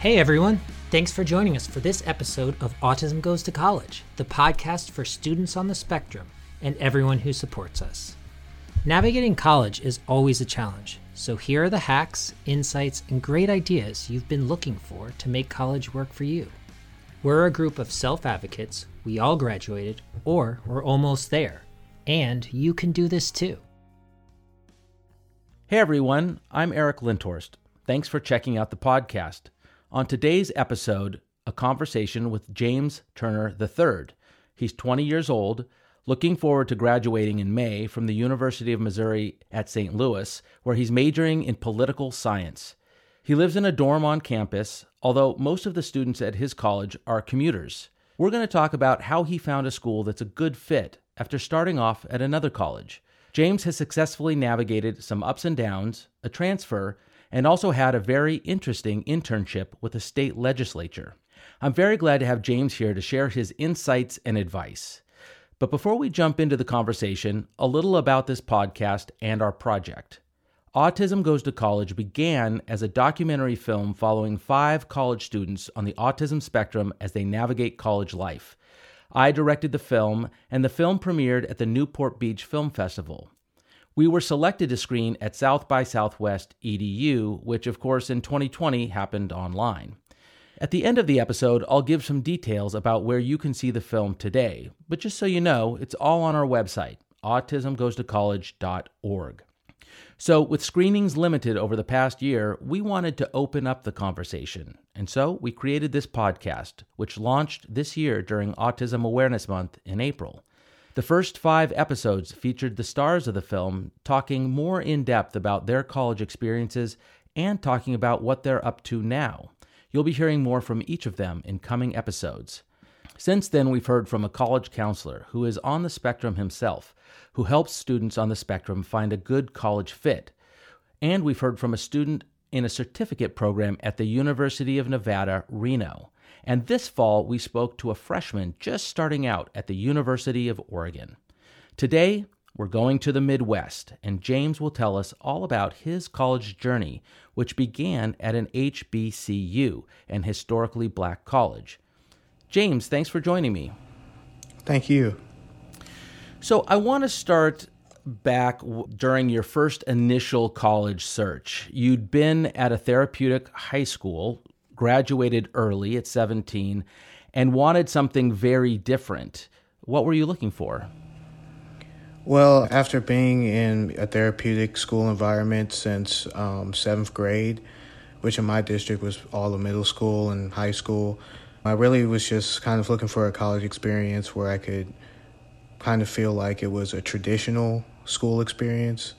Hey everyone, thanks for joining us for this episode of Autism Goes to College, the podcast for students on the spectrum and everyone who supports us. Navigating college is always a challenge, so here are the hacks, insights, and great ideas you've been looking for to make college work for you. We're a group of self advocates, we all graduated, or we're almost there, and you can do this too. Hey everyone, I'm Eric Lindhorst. Thanks for checking out the podcast. On today's episode, a conversation with James Turner III. He's 20 years old, looking forward to graduating in May from the University of Missouri at St. Louis, where he's majoring in political science. He lives in a dorm on campus, although most of the students at his college are commuters. We're going to talk about how he found a school that's a good fit after starting off at another college. James has successfully navigated some ups and downs, a transfer, and also had a very interesting internship with the state legislature. I'm very glad to have James here to share his insights and advice. But before we jump into the conversation, a little about this podcast and our project. Autism Goes to College began as a documentary film following five college students on the autism spectrum as they navigate college life. I directed the film, and the film premiered at the Newport Beach Film Festival. We were selected to screen at South by Southwest EDU, which, of course, in 2020 happened online. At the end of the episode, I'll give some details about where you can see the film today, but just so you know, it's all on our website, autismgoestocollege.org. So, with screenings limited over the past year, we wanted to open up the conversation. And so we created this podcast, which launched this year during Autism Awareness Month in April. The first five episodes featured the stars of the film talking more in depth about their college experiences and talking about what they're up to now. You'll be hearing more from each of them in coming episodes. Since then, we've heard from a college counselor who is on the spectrum himself, who helps students on the spectrum find a good college fit. And we've heard from a student in a certificate program at the University of Nevada, Reno. And this fall, we spoke to a freshman just starting out at the University of Oregon. Today, we're going to the Midwest, and James will tell us all about his college journey, which began at an HBCU, an historically black college. James, thanks for joining me. Thank you. So, I want to start back during your first initial college search. You'd been at a therapeutic high school, graduated early at 17, and wanted something very different. What were you looking for? Well, after being in a therapeutic school environment since um, seventh grade, which in my district was all of middle school and high school, I really was just kind of looking for a college experience where I could kind of feel like it was a traditional school experience.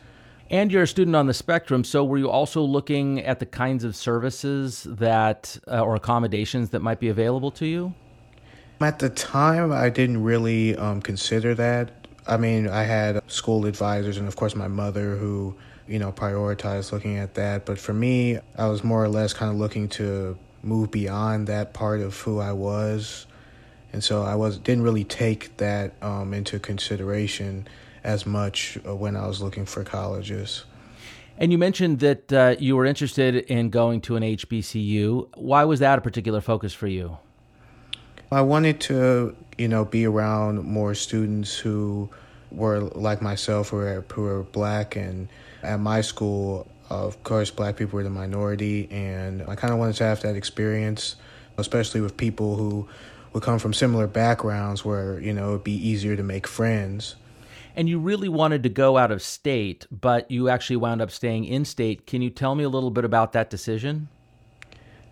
And you're a student on the spectrum, so were you also looking at the kinds of services that uh, or accommodations that might be available to you? At the time, I didn't really um, consider that. I mean, I had school advisors and, of course, my mother who, you know, prioritized looking at that. But for me, I was more or less kind of looking to move beyond that part of who I was. And so I was didn't really take that um, into consideration as much uh, when I was looking for colleges. And you mentioned that uh, you were interested in going to an HBCU. Why was that a particular focus for you? I wanted to, you know, be around more students who were like myself, who were, who were black. And at my school, of course, black people were the minority. And I kind of wanted to have that experience, especially with people who would come from similar backgrounds where, you know, it'd be easier to make friends and you really wanted to go out of state, but you actually wound up staying in state. Can you tell me a little bit about that decision?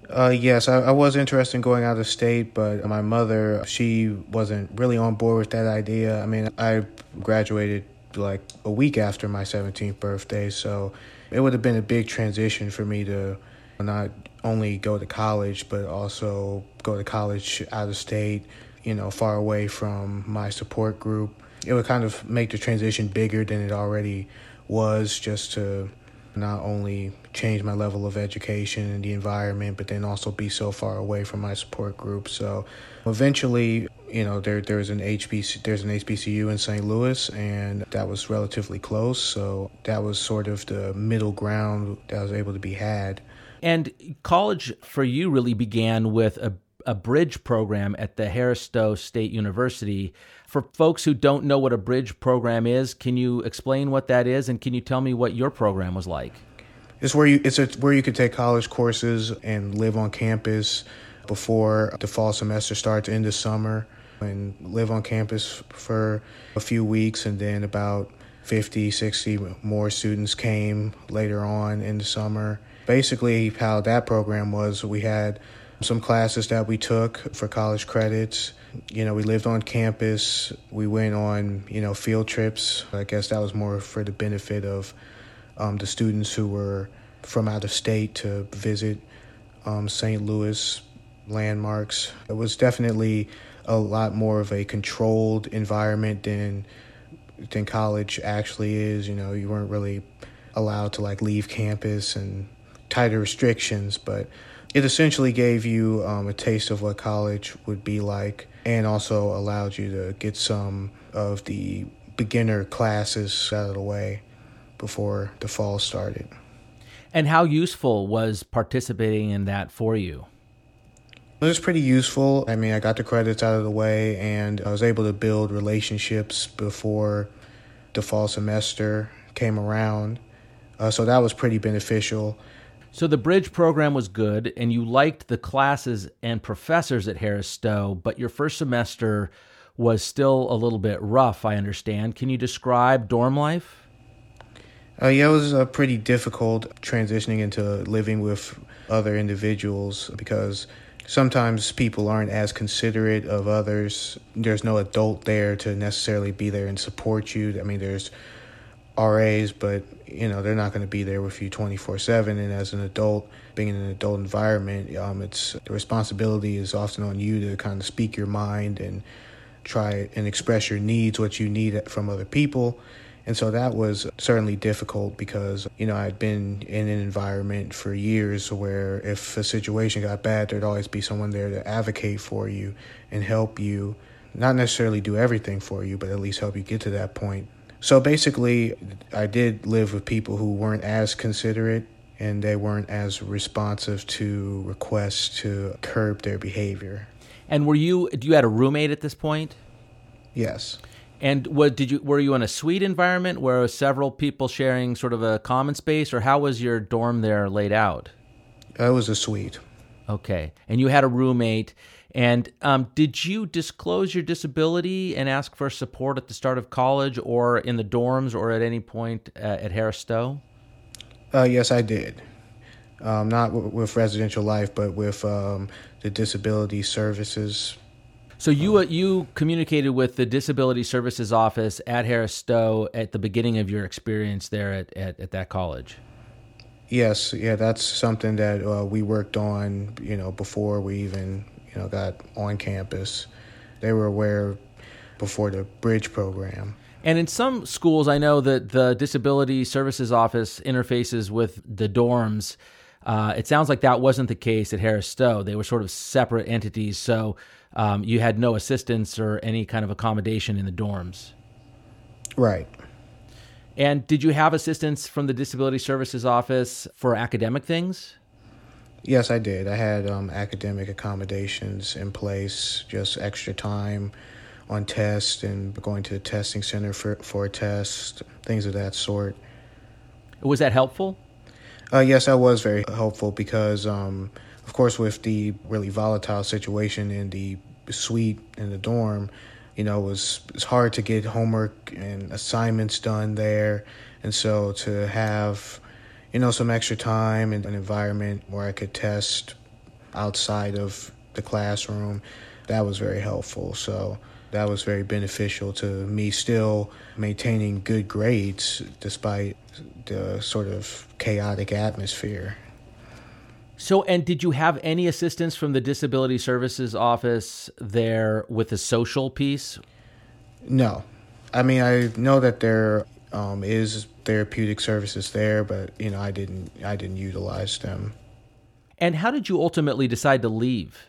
Uh, yes, I, I, was interested in going out of state, but my mother, she wasn't really on board with that idea. I mean, I graduated like a week after my 17th birthday, so it would have been a big transition for me to not only go to college, but also go to college out of state, you know, far away from my support group it would kind of make the transition bigger than it already was just to not only change my level of education and the environment, but then also be so far away from my support group. So eventually, you know, there there's an HBC there's an HBCU in St. Louis, and that was relatively close. So that was sort of the middle ground that was able to be had And college for you really began with a, a bridge program at the Harris Stowe State University. For folks who don't know what a bridge program is, can you explain what that is, and can you tell me what your program was like? It's where you it's a, where you could take college courses and live on campus before the fall semester starts in the summer and live on campus for a few weeks and then about 50 60 more students came later on in the summer basically how that program was we had some classes that we took for college credits you know we lived on campus we went on you know field trips. I guess that was more for the benefit of um, the students who were from out of state to visit um, st louis landmarks. It was definitely a lot more of a controlled environment than than college actually is. You know you weren't really allowed to like leave campus and tighter restrictions, but it essentially gave you um, a taste of what college would be like and also allowed you to get some of the beginner classes out of the way before the fall started. And how useful was participating in that for you? It was pretty useful. I mean, I got the credits out of the way and I was able to build relationships before the fall semester came around. Uh, so that was pretty beneficial. So the bridge program was good, and you liked the classes and professors at Harris Stowe, but your first semester was still a little bit rough, I understand. Can you describe dorm life? Uh, yeah, it was uh, pretty difficult transitioning into living with other individuals because sometimes people aren't as considerate of others. There's no adult there to necessarily be there and support you. I mean, there's RAs, but you know they're not going to be there with you 24/7 and as an adult being in an adult environment um, it's the responsibility is often on you to kind of speak your mind and try and express your needs what you need from other people. And so that was certainly difficult because you know I'd been in an environment for years where if a situation got bad there'd always be someone there to advocate for you and help you not necessarily do everything for you but at least help you get to that point so basically, I did live with people who weren't as considerate and they weren't as responsive to requests to curb their behavior. And were you? Do you had a roommate at this point? Yes. And what did you? Were you in a suite environment where several people sharing sort of a common space, or how was your dorm there laid out? It was a suite. Okay, and you had a roommate, and um, did you disclose your disability and ask for support at the start of college or in the dorms or at any point uh, at Harris Stowe? Uh, yes, I did. Um, not w- with residential life, but with um, the disability services. So you uh, you communicated with the disability services office at Harris Stowe at the beginning of your experience there at, at, at that college. Yes, yeah, that's something that uh, we worked on, you know, before we even you know, got on campus. They were aware before the bridge program. And in some schools, I know that the Disability Services Office interfaces with the dorms. Uh, it sounds like that wasn't the case at Harris Stowe. They were sort of separate entities, so um, you had no assistance or any kind of accommodation in the dorms. Right. And did you have assistance from the Disability Services Office for academic things? Yes, I did. I had um, academic accommodations in place, just extra time on tests and going to the testing center for, for a test, things of that sort. Was that helpful? Uh, yes, that was very helpful because, um, of course, with the really volatile situation in the suite in the dorm, you know, it was it's hard to get homework and assignments done there, and so to have you know, some extra time and an environment where I could test outside of the classroom. That was very helpful. So that was very beneficial to me still maintaining good grades despite the sort of chaotic atmosphere. So, and did you have any assistance from the Disability Services Office there with the social piece? No. I mean, I know that there um, is therapeutic services there, but you know, I didn't I didn't utilize them. And how did you ultimately decide to leave?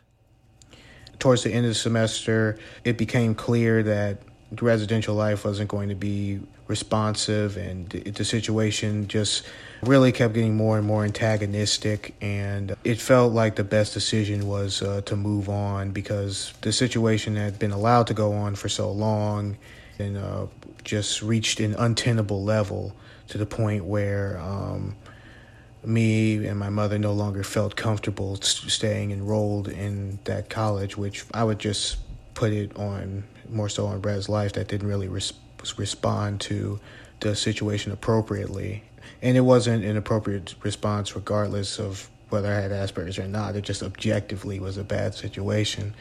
Towards the end of the semester, it became clear that residential life wasn't going to be responsive, and the situation just really kept getting more and more antagonistic. And it felt like the best decision was uh, to move on because the situation had been allowed to go on for so long and uh, just reached an untenable level to the point where um, me and my mother no longer felt comfortable staying enrolled in that college, which I would just put it on more so on Brad's life that didn't really res- respond to the situation appropriately. And it wasn't an appropriate response regardless of whether I had Asperger's or not. It just objectively was a bad situation.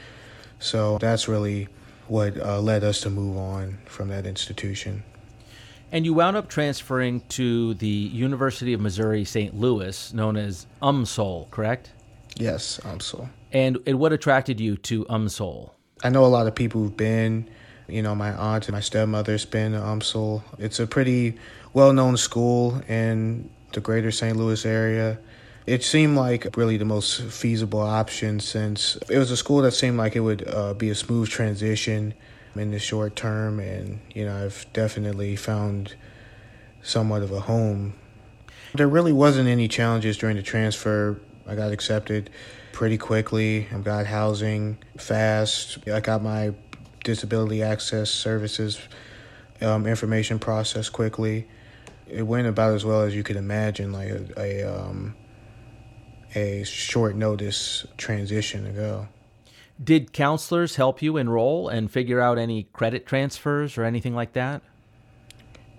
So that's really what uh, led us to move on from that institution. And you wound up transferring to the University of Missouri St. Louis, known as UMSL, correct? Yes, UMSL. And, and what attracted you to UMSL? I know a lot of people who've been. You know, my aunt and my stepmother's been to UMSL. It's a pretty well known school in the greater St. Louis area. It seemed like really the most feasible option since it was a school that seemed like it would uh, be a smooth transition in the short term. And, you know, I've definitely found somewhat of a home. There really wasn't any challenges during the transfer. I got accepted pretty quickly. I got housing fast. I got my disability access services um, information processed quickly. It went about as well as you could imagine, like a, a, um, a short notice transition to go. Did counselors help you enroll and figure out any credit transfers or anything like that?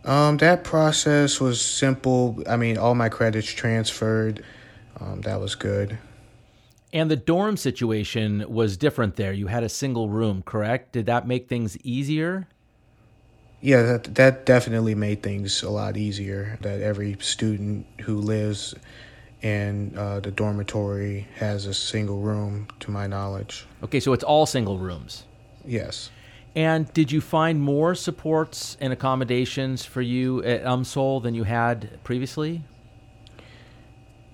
Um, that process was simple. I mean, all my credits transferred. Um, that was good. And the dorm situation was different there. You had a single room, correct? Did that make things easier? Yeah, that that definitely made things a lot easier. That every student who lives in uh, the dormitory has a single room, to my knowledge. Okay, so it's all single rooms. Yes. And did you find more supports and accommodations for you at UMSL than you had previously?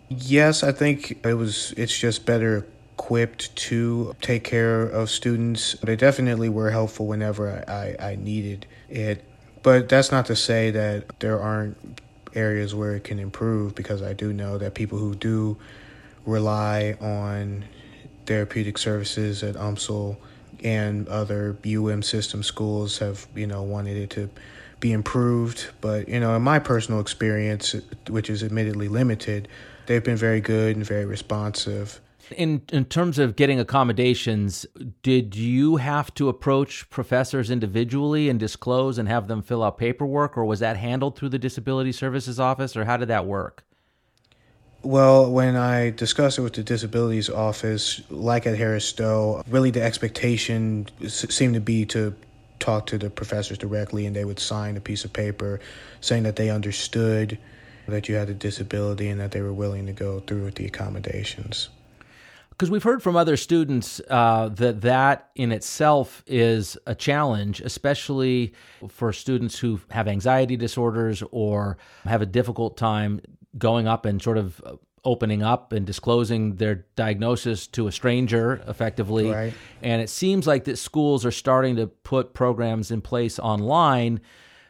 Yes, I think it was. It's just better equipped to take care of students. They definitely were helpful whenever I, I needed it. But that's not to say that there aren't areas where it can improve because I do know that people who do rely on therapeutic services at UMSL and other UM system schools have, you know, wanted it to be improved. But, you know, in my personal experience, which is admittedly limited, they've been very good and very responsive. In in terms of getting accommodations, did you have to approach professors individually and disclose and have them fill out paperwork, or was that handled through the Disability Services Office, or how did that work? Well, when I discussed it with the Disabilities Office, like at Harris Stowe, really the expectation seemed to be to talk to the professors directly, and they would sign a piece of paper saying that they understood that you had a disability and that they were willing to go through with the accommodations because we've heard from other students uh, that that in itself is a challenge, especially for students who have anxiety disorders or have a difficult time going up and sort of opening up and disclosing their diagnosis to a stranger effectively. Right. And it seems like that schools are starting to put programs in place online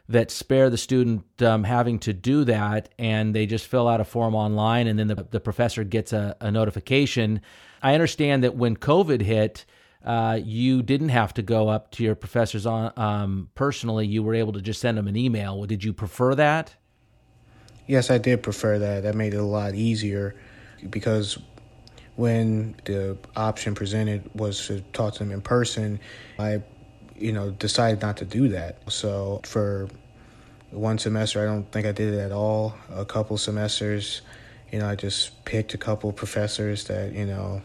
that spare the student um, having to do that and they just fill out a form online and then the, the professor gets a, a notification I understand that when COVID hit, uh, you didn't have to go up to your professors on um, personally. You were able to just send them an email. Did you prefer that? Yes, I did prefer that. That made it a lot easier because when the option presented was to talk to them in person, I, you know, decided not to do that. So for one semester, I don't think I did it at all. A couple semesters, you know, I just picked a couple professors that, you know,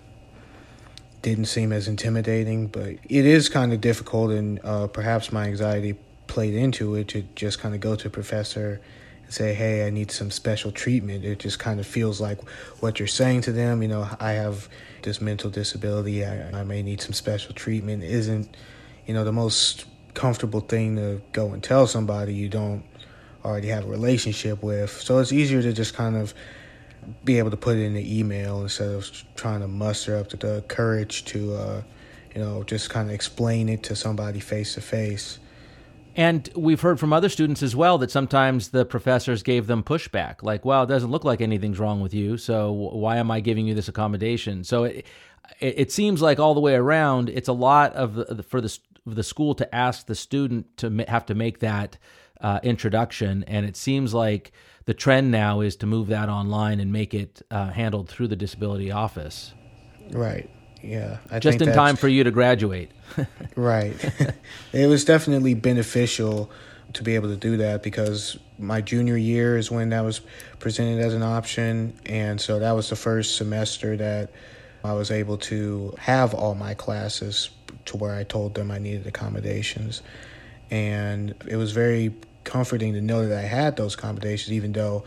didn't seem as intimidating, but it is kind of difficult, and uh, perhaps my anxiety played into it to just kind of go to a professor and say, hey, I need some special treatment. It just kind of feels like what you're saying to them, you know, I have this mental disability, I, I may need some special treatment, isn't, you know, the most comfortable thing to go and tell somebody you don't already have a relationship with. So it's easier to just kind of be able to put it in the email instead of trying to muster up the, courage to, uh, you know, just kind of explain it to somebody face to face. And we've heard from other students as well that sometimes the professors gave them pushback, like, "Well, it doesn't look like anything's wrong with you, so why am I giving you this accommodation?" So it it, seems like all the way around, it's a lot of the, for the the school to ask the student to have to make that uh, introduction, and it seems like the trend now is to move that online and make it uh, handled through the disability office. Right. Yeah. I Just in time for you to graduate. right. it was definitely beneficial to be able to do that because my junior year is when that was presented as an option. And so that was the first semester that I was able to have all my classes to where I told them I needed accommodations. And it was very comforting to know that I had those accommodations, even though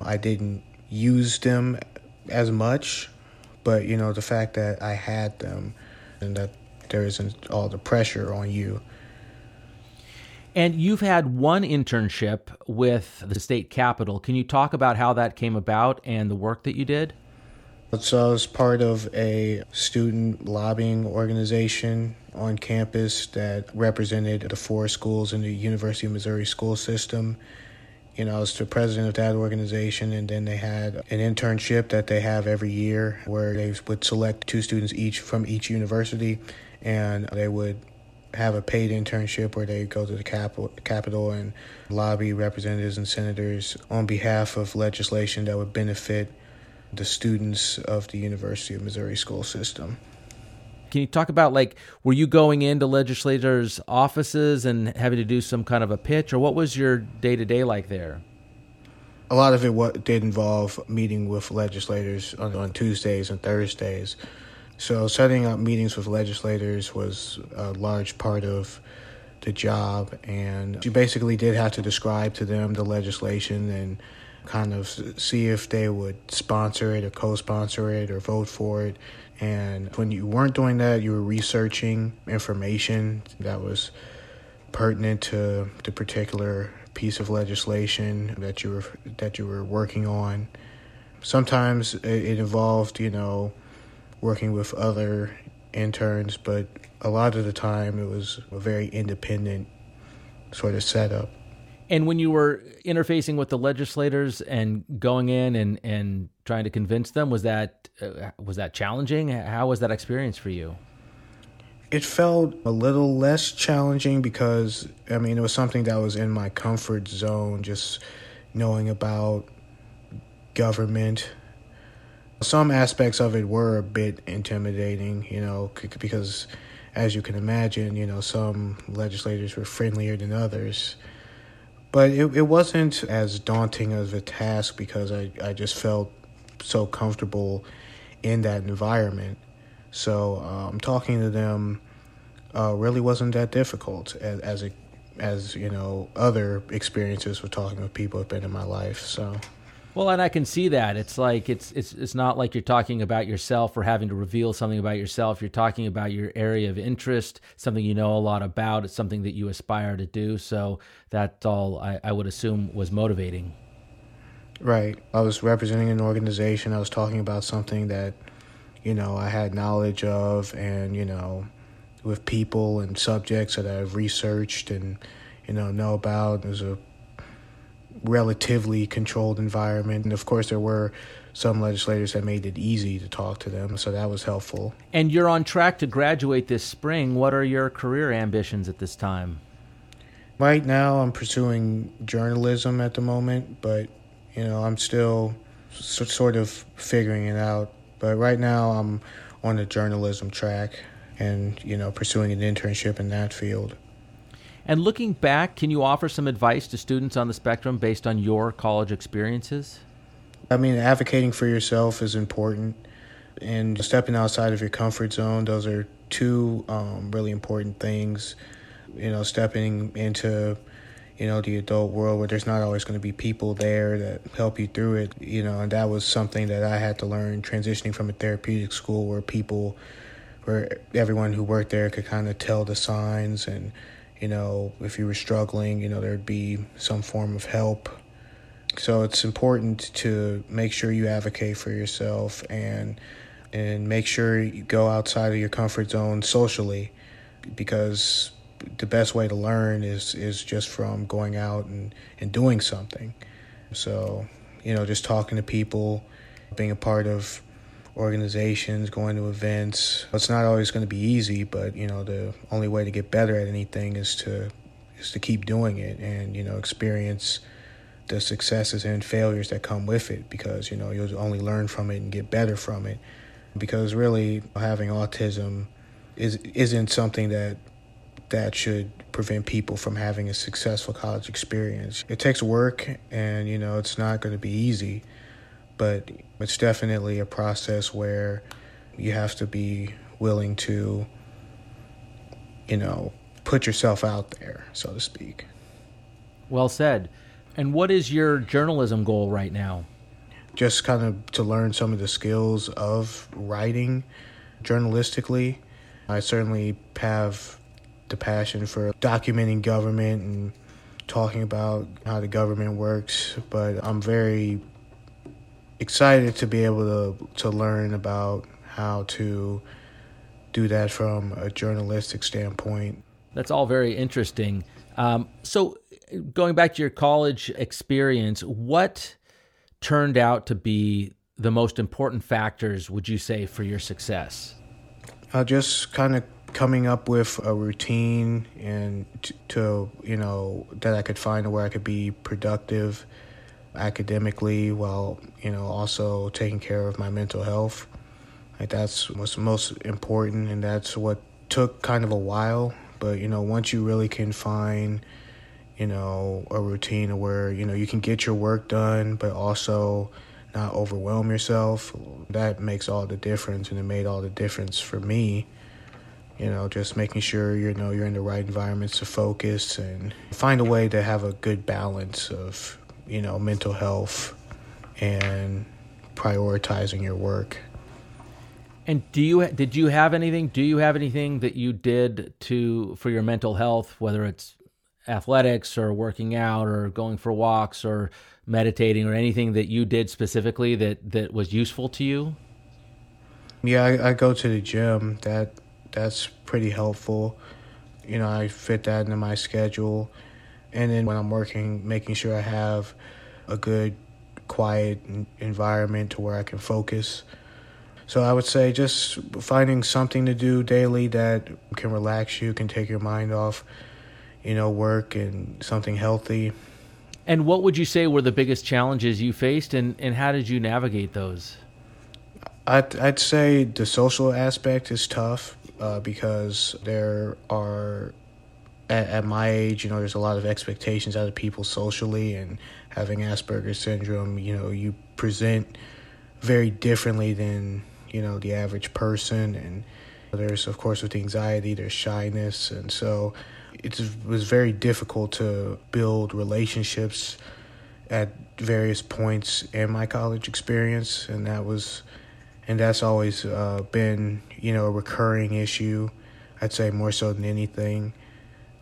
I didn't use them as much. But, you know, the fact that I had them and that there isn't all the pressure on you. And you've had one internship with the state capitol. Can you talk about how that came about and the work that you did? So I was part of a student lobbying organization on campus that represented the four schools in the University of Missouri school system. You know, I was the president of that organization, and then they had an internship that they have every year where they would select two students each from each university, and they would have a paid internship where they go to the Capitol and lobby representatives and senators on behalf of legislation that would benefit the students of the University of Missouri school system. Can you talk about like were you going into legislators' offices and having to do some kind of a pitch, or what was your day to day like there? A lot of it what did involve meeting with legislators on, on Tuesdays and Thursdays. So setting up meetings with legislators was a large part of the job, and you basically did have to describe to them the legislation and kind of see if they would sponsor it or co-sponsor it or vote for it. And when you weren't doing that, you were researching information that was pertinent to the particular piece of legislation that you were that you were working on. Sometimes it involved, you know, working with other interns, but a lot of the time it was a very independent sort of setup. And when you were interfacing with the legislators and going in and, and trying to convince them, was that uh, was that challenging? How was that experience for you? It felt a little less challenging because I mean it was something that was in my comfort zone, just knowing about government. Some aspects of it were a bit intimidating, you know, because as you can imagine, you know, some legislators were friendlier than others but it, it wasn't as daunting of a task because I, I just felt so comfortable in that environment. So um, talking to them uh, really wasn't that difficult as as, it, as you know other experiences with talking with people have been in my life. So. Well, and I can see that. It's like it's it's it's not like you're talking about yourself or having to reveal something about yourself. You're talking about your area of interest, something you know a lot about. It's something that you aspire to do. So that all I, I would assume was motivating. Right. I was representing an organization. I was talking about something that, you know, I had knowledge of and, you know, with people and subjects that I've researched and, you know, know about. There's a relatively controlled environment. And of course, there were some legislators that made it easy to talk to them, so that was helpful. And you're on track to graduate this spring. What are your career ambitions at this time? Right now, I'm pursuing journalism at the moment, but you know, I'm still sort of figuring it out. But right now, I'm on the journalism track and you know pursuing an internship in that field. And looking back, can you offer some advice to students on the spectrum based on your college experiences? I mean, advocating for yourself is important, and stepping outside of your comfort zone, those are two um, really important things. You know, stepping into you know the adult world where there's not always going to be people there that help you through it you know and that was something that i had to learn transitioning from a therapeutic school where people where everyone who worked there could kind of tell the signs and you know, if you were struggling, you know, there'd be some form of help. So it's important to make sure you advocate for yourself and and make sure you go outside of your comfort zone socially because the best way to learn is is just from going out and, and doing something. So, you know, just talking to people, being a part of organizations, going to events. It's not always going to be easy, but you know, the only way to get better at anything is to is to keep doing it and, you know, experience the successes and failures that come with it because, you know, you'll only learn from it and get better from it. Because really having autism is isn't something that that should prevent people from having a successful college experience. It takes work and you know it's not going to be easy, but it's definitely a process where you have to be willing to you know put yourself out there, so to speak. Well said. And what is your journalism goal right now? Just kind of to learn some of the skills of writing journalistically I certainly have the passion for documenting government and talking about how the government works, but I'm very excited to be able to to learn about how to do that from a journalistic standpoint. That's all very interesting. Um, so, going back to your college experience, what turned out to be the most important factors, would you say, for your success? Uh, just kind of coming up with a routine and t- to you know that I could find where I could be productive academically while you know also taking care of my mental health. Like that's what's most important, and that's what took kind of a while. But you know, once you really can find you know a routine where you know you can get your work done, but also not overwhelm yourself. That makes all the difference, and it made all the difference for me. You know, just making sure you know you're in the right environments to focus and find a way to have a good balance of you know mental health and prioritizing your work. And do you did you have anything? Do you have anything that you did to for your mental health, whether it's athletics or working out or going for walks or meditating or anything that you did specifically that that was useful to you? Yeah, I, I go to the gym. That that's pretty helpful. You know, I fit that into my schedule, and then when I'm working, making sure I have a good, quiet environment to where I can focus. So I would say just finding something to do daily that can relax you, can take your mind off, you know, work and something healthy. And what would you say were the biggest challenges you faced, and, and how did you navigate those? I'd, I'd say the social aspect is tough uh, because there are, at, at, my age, you know, there's a lot of expectations out of people socially, and having Asperger's syndrome, you know, you present very differently than, you know, the average person. And there's, of course, with anxiety, there's shyness. And so, it was very difficult to build relationships at various points in my college experience, and that was, and that's always uh, been you know a recurring issue. I'd say more so than anything.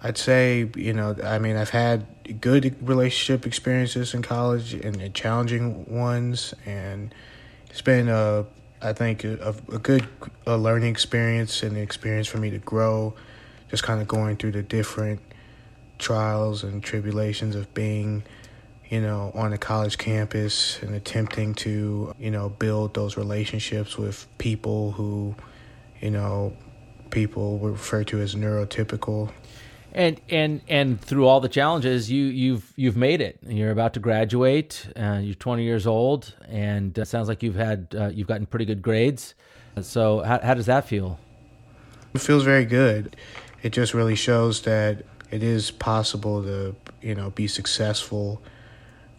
I'd say you know I mean I've had good relationship experiences in college and challenging ones, and it's been a I think a, a good a learning experience and an experience for me to grow just kind of going through the different trials and tribulations of being you know on a college campus and attempting to you know build those relationships with people who you know people refer to as neurotypical and and and through all the challenges you you've you've made it. You're about to graduate uh, you're 20 years old and it sounds like you've had uh, you've gotten pretty good grades. So how, how does that feel? It feels very good. It just really shows that it is possible to you know be successful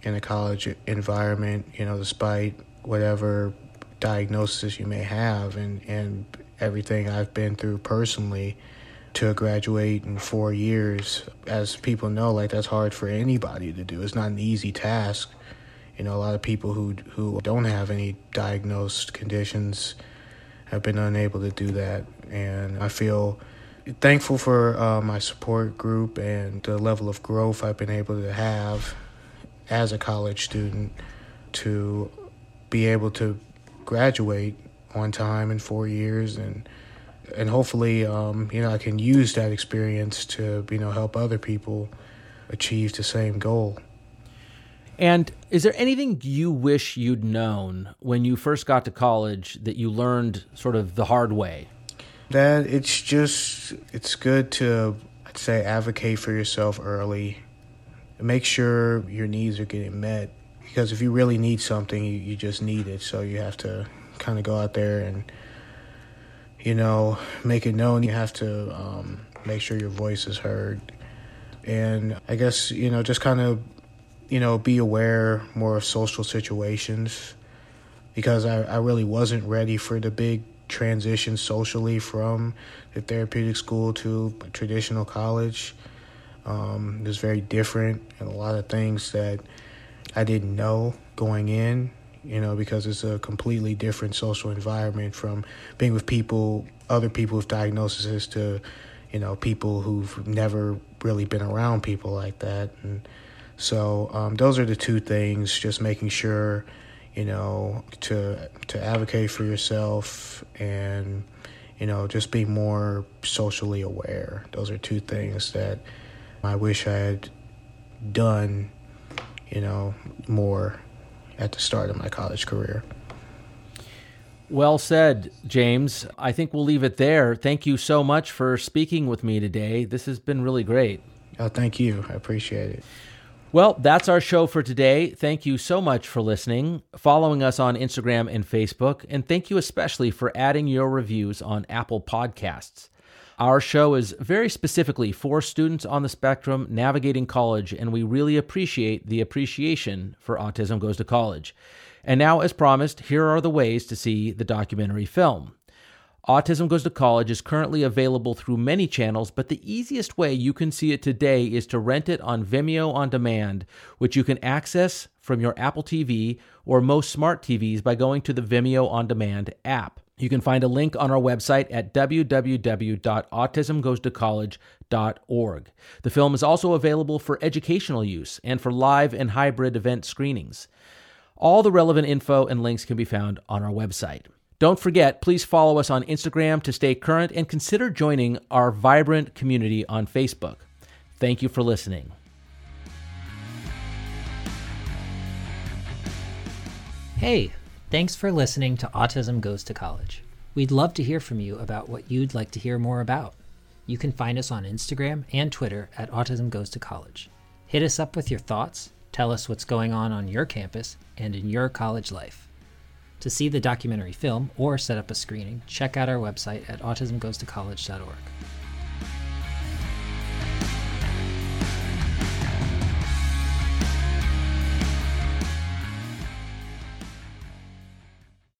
in a college environment you know despite whatever diagnosis you may have and and everything I've been through personally to graduate in 4 years as people know like that's hard for anybody to do. It's not an easy task. You know a lot of people who who don't have any diagnosed conditions have been unable to do that. And I feel thankful for uh, my support group and the level of growth I've been able to have as a college student to be able to graduate on time in four years and and hopefully, um, you know, I can use that experience to, you know, help other people achieve the same goal. And is there anything you wish you'd known when you first got to college that you learned sort of the hard way? That it's just, it's good to, I'd say, advocate for yourself early. Make sure your needs are getting met. Because if you really need something, you, you just need it. So you have to kind of go out there and, you know, make it known. You have to um, make sure your voice is heard. And I guess, you know, just kind of you know, be aware more of social situations because I, I really wasn't ready for the big transition socially from the therapeutic school to traditional college. Um, it was very different and a lot of things that I didn't know going in, you know, because it's a completely different social environment from being with people, other people with diagnoses to, you know, people who've never really been around people like that. And, so um, those are the two things. Just making sure, you know, to to advocate for yourself and you know just be more socially aware. Those are two things that I wish I had done, you know, more at the start of my college career. Well said, James. I think we'll leave it there. Thank you so much for speaking with me today. This has been really great. Oh, thank you. I appreciate it. Well, that's our show for today. Thank you so much for listening, following us on Instagram and Facebook, and thank you especially for adding your reviews on Apple Podcasts. Our show is very specifically for students on the spectrum navigating college, and we really appreciate the appreciation for Autism Goes to College. And now, as promised, here are the ways to see the documentary film. Autism Goes to College is currently available through many channels, but the easiest way you can see it today is to rent it on Vimeo on demand, which you can access from your Apple TV or most smart TVs by going to the Vimeo on demand app. You can find a link on our website at www.autismgoestocollege.org. The film is also available for educational use and for live and hybrid event screenings. All the relevant info and links can be found on our website. Don't forget, please follow us on Instagram to stay current and consider joining our vibrant community on Facebook. Thank you for listening. Hey, thanks for listening to Autism Goes to College. We'd love to hear from you about what you'd like to hear more about. You can find us on Instagram and Twitter at Autism Goes to College. Hit us up with your thoughts, tell us what's going on on your campus and in your college life. To see the documentary film or set up a screening, check out our website at autismgoestocollege.org.